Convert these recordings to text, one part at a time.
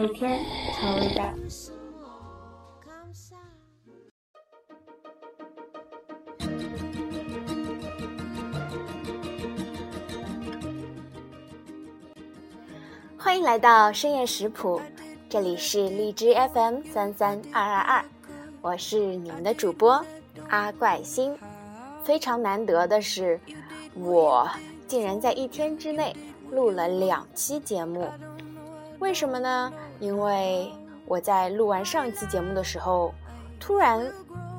每天调味道。欢迎来到深夜食谱，这里是荔枝 FM 三三二二二，我是你们的主播阿怪星。非常难得的是，我竟然在一天之内录了两期节目。为什么呢？因为我在录完上一期节目的时候，突然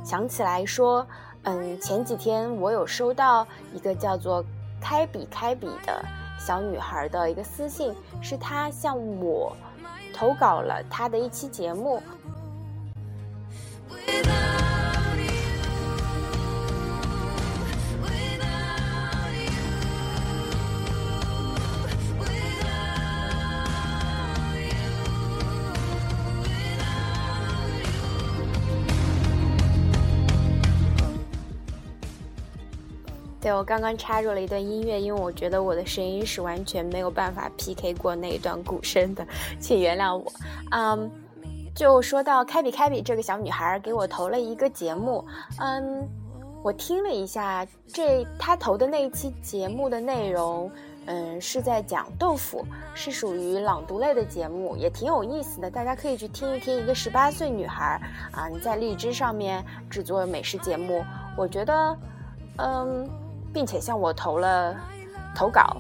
想起来说，嗯，前几天我有收到一个叫做“开笔开笔”的小女孩的一个私信，是她向我投稿了她的一期节目。对我刚刚插入了一段音乐，因为我觉得我的声音是完全没有办法 PK 过那一段鼓声的，请原谅我。嗯，就说到开比开比这个小女孩给我投了一个节目，嗯，我听了一下这她投的那一期节目的内容，嗯，是在讲豆腐，是属于朗读类的节目，也挺有意思的，大家可以去听一听。一个十八岁女孩啊，你在荔枝上面制作美食节目，我觉得，嗯。并且向我投了投稿，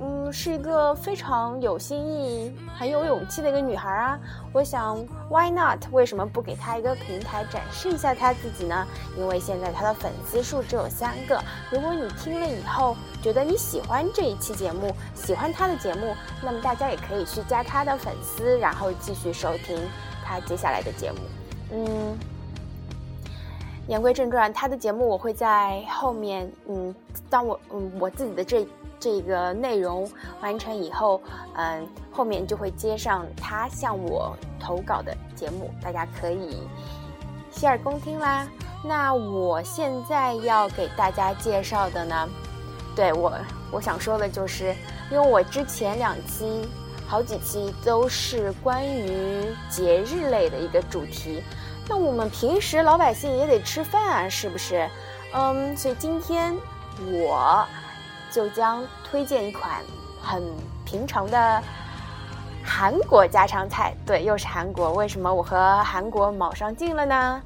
嗯，是一个非常有新意、很有勇气的一个女孩啊。我想，Why not？为什么不给她一个平台展示一下她自己呢？因为现在她的粉丝数只有三个。如果你听了以后觉得你喜欢这一期节目，喜欢她的节目，那么大家也可以去加她的粉丝，然后继续收听她接下来的节目。嗯。言归正传，他的节目我会在后面，嗯，当我嗯我自己的这这个内容完成以后，嗯，后面就会接上他向我投稿的节目，大家可以洗耳恭听啦。那我现在要给大家介绍的呢，对我我想说的就是，因为我之前两期好几期都是关于节日类的一个主题。那我们平时老百姓也得吃饭啊，是不是？嗯，所以今天我就将推荐一款很平常的韩国家常菜。对，又是韩国。为什么我和韩国卯上劲了呢？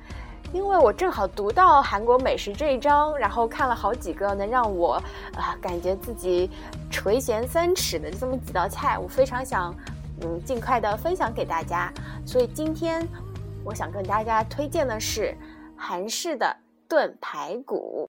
因为我正好读到韩国美食这一章，然后看了好几个能让我啊感觉自己垂涎三尺的这么几道菜，我非常想嗯尽快的分享给大家。所以今天。我想跟大家推荐的是韩式的炖排骨。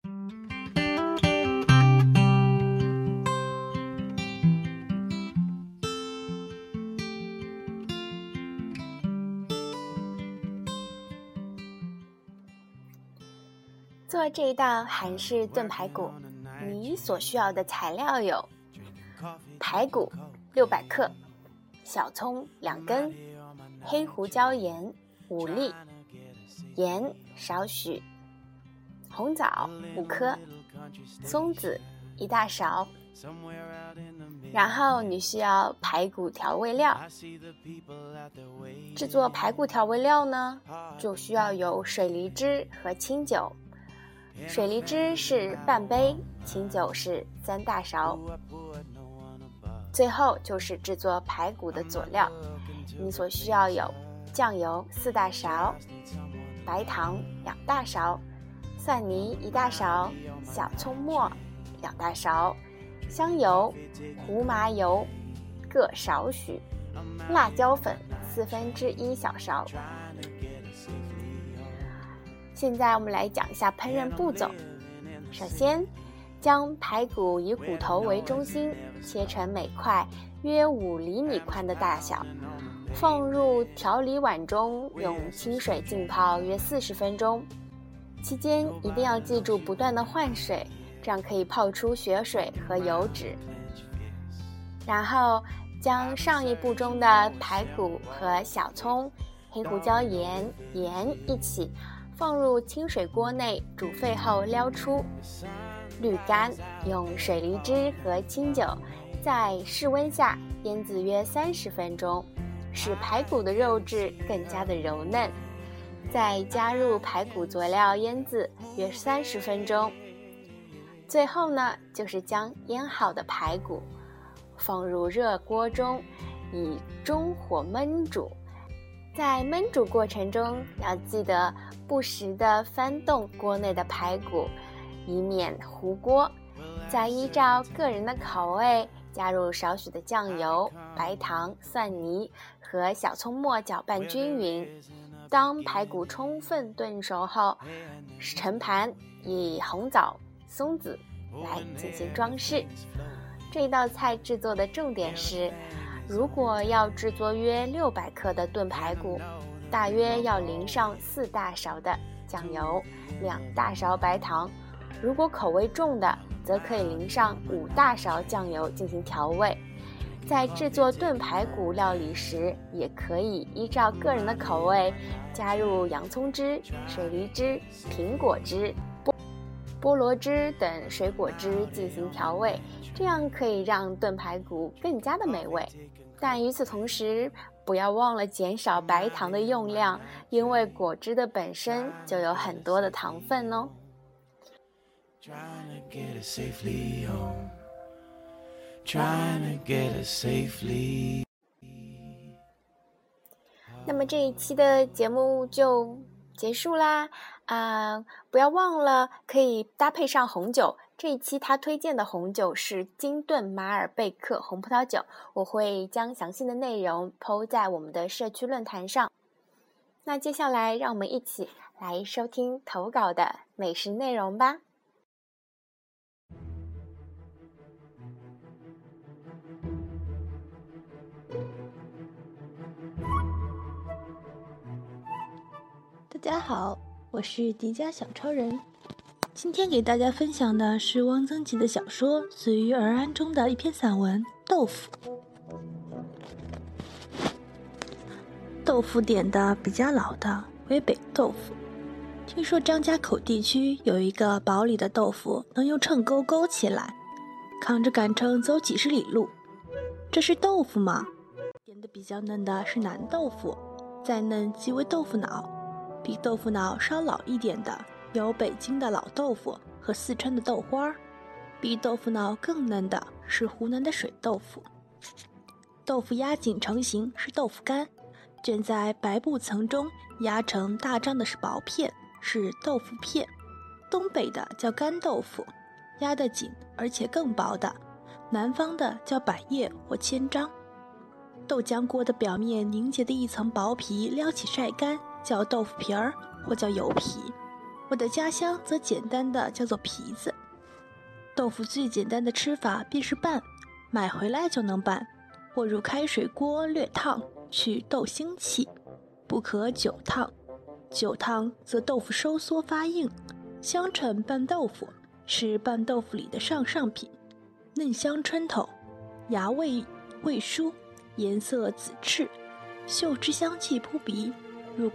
做这一道韩式炖排骨，你所需要的材料有：排骨六百克，小葱两根，黑胡椒盐。五粒盐少许，红枣五颗，松子一大勺。然后你需要排骨调味料。制作排骨调味料呢，就需要有水梨汁和清酒。水梨汁是半杯，清酒是三大勺。最后就是制作排骨的佐料，你所需要有。酱油四大勺，白糖两大勺，蒜泥一大勺，小葱末两大勺，香油、胡麻油各少许，辣椒粉四分之一小勺。现在我们来讲一下烹饪步骤。首先，将排骨以骨头为中心切成每块约五厘米宽的大小。放入调理碗中，用清水浸泡约四十分钟，期间一定要记住不断的换水，这样可以泡出血水和油脂。然后将上一步中的排骨和小葱、黑胡椒盐、盐一起放入清水锅内煮沸后撩出，滤干，用水梨汁和清酒在室温下腌制约三十分钟，使排骨的肉质更加的柔嫩。再加入排骨佐料腌制约三十分钟。最后呢，就是将腌好的排骨放入热锅中，以中火焖煮。在焖煮过程中，要记得不时地翻动锅内的排骨，以免糊锅。再依照个人的口味，加入少许的酱油、白糖、蒜泥和小葱末，搅拌均匀。当排骨充分炖熟后，盛盘，以红枣、松子来进行装饰。这道菜制作的重点是。如果要制作约六百克的炖排骨，大约要淋上四大勺的酱油，两大勺白糖。如果口味重的，则可以淋上五大勺酱油进行调味。在制作炖排骨料理时，也可以依照个人的口味，加入洋葱汁、水梨汁、苹果汁、菠菠萝汁等水果汁进行调味，这样可以让炖排骨更加的美味。但与此同时，不要忘了减少白糖的用量，因为果汁的本身就有很多的糖分哦。Trying to get a safely 那么这一期的节目就结束啦，啊，不要忘了可以搭配上红酒。这一期他推荐的红酒是金顿马尔贝克红葡萄酒，我会将详细的内容抛在我们的社区论坛上。那接下来让我们一起来收听投稿的美食内容吧。大家好，我是迪迦小超人。今天给大家分享的是汪曾祺的小说《随遇而安》中的一篇散文《豆腐》。豆腐点的比较老的为北豆腐。听说张家口地区有一个堡里的豆腐，能用秤钩勾起来，扛着杆秤走几十里路。这是豆腐吗？点的比较嫩的是南豆腐，再嫩即为豆腐脑，比豆腐脑稍老一点的。有北京的老豆腐和四川的豆花儿，比豆腐脑更嫩的是湖南的水豆腐。豆腐压紧成型是豆腐干，卷在白布层中压成大张的是薄片，是豆腐片。东北的叫干豆腐，压得紧而且更薄的；南方的叫百叶或千张。豆浆锅的表面凝结的一层薄皮撩起晒干，叫豆腐皮儿或叫油皮。我的家乡则简单的叫做皮子。豆腐最简单的吃法便是拌，买回来就能拌。或入开水锅略烫，去豆腥气，不可久烫。久烫则豆腐收缩发硬。香椿拌豆腐是拌豆腐里的上上品，嫩香穿透，芽味味舒，颜色紫赤，嗅之香气扑鼻，入。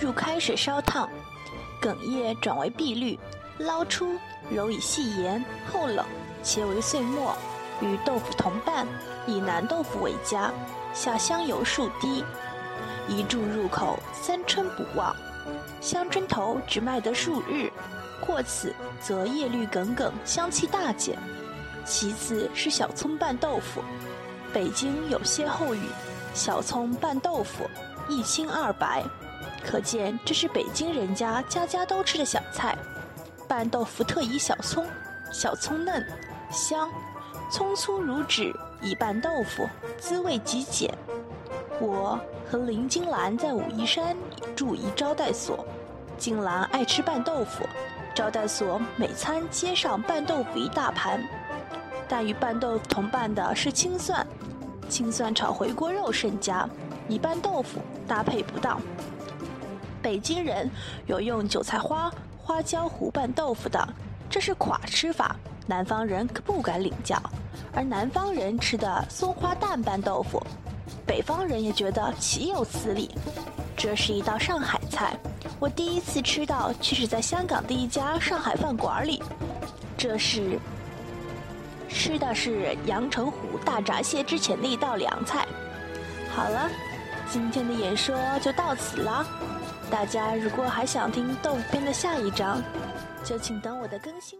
入开水烧烫，梗叶转为碧绿，捞出，揉以细盐，后冷，切为碎末，与豆腐同拌，以南豆腐为佳。下香油数滴，一注入口，三春不忘。香椿头只卖得数日，过此则叶绿耿耿，香气大减。其次是小葱拌豆腐，北京有歇后语：小葱拌豆腐，一清二白。可见这是北京人家家家都吃的小菜。拌豆腐特以小葱，小葱嫩香，葱粗如纸，以拌豆腐，滋味极简。我和林金兰在武夷山住一招待所，金兰爱吃拌豆腐，招待所每餐接上拌豆腐一大盘，但与拌豆腐同拌的是青蒜，青蒜炒回锅肉甚佳，以拌豆腐搭配不当。北京人有用韭菜花、花椒糊拌豆腐的，这是垮吃法，南方人可不敢领教。而南方人吃的松花蛋拌豆腐，北方人也觉得岂有此理。这是一道上海菜，我第一次吃到却是在香港的一家上海饭馆里。这是吃的是阳澄湖大闸蟹之前的一道凉菜。好了，今天的演说就到此了。大家如果还想听动腐片的下一章，就请等我的更新。